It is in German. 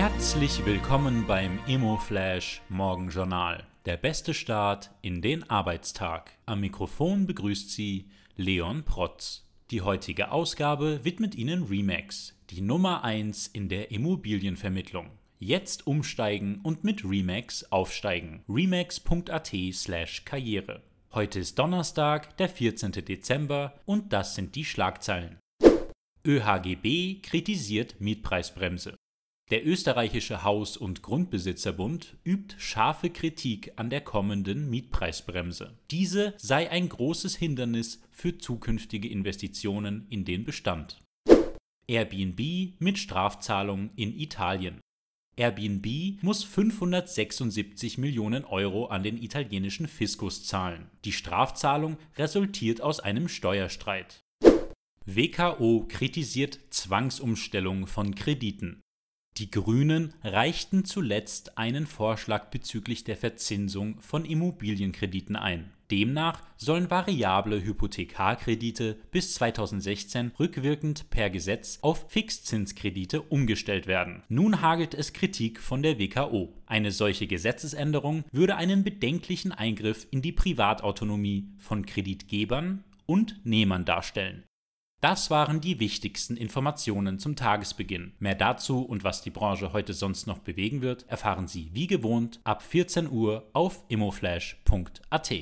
Herzlich willkommen beim Immoflash Morgenjournal. Der beste Start in den Arbeitstag. Am Mikrofon begrüßt Sie Leon Protz. Die heutige Ausgabe widmet Ihnen Remax, die Nummer 1 in der Immobilienvermittlung. Jetzt umsteigen und mit Remax aufsteigen. remax.at/karriere. Heute ist Donnerstag, der 14. Dezember und das sind die Schlagzeilen. ÖHGB kritisiert Mietpreisbremse. Der österreichische Haus- und Grundbesitzerbund übt scharfe Kritik an der kommenden Mietpreisbremse. Diese sei ein großes Hindernis für zukünftige Investitionen in den Bestand. Airbnb mit Strafzahlung in Italien. Airbnb muss 576 Millionen Euro an den italienischen Fiskus zahlen. Die Strafzahlung resultiert aus einem Steuerstreit. WKO kritisiert Zwangsumstellung von Krediten. Die Grünen reichten zuletzt einen Vorschlag bezüglich der Verzinsung von Immobilienkrediten ein. Demnach sollen variable Hypothekarkredite bis 2016 rückwirkend per Gesetz auf Fixzinskredite umgestellt werden. Nun hagelt es Kritik von der WKO. Eine solche Gesetzesänderung würde einen bedenklichen Eingriff in die Privatautonomie von Kreditgebern und Nehmern darstellen. Das waren die wichtigsten Informationen zum Tagesbeginn. Mehr dazu und was die Branche heute sonst noch bewegen wird, erfahren Sie wie gewohnt ab 14 Uhr auf immoflash.at.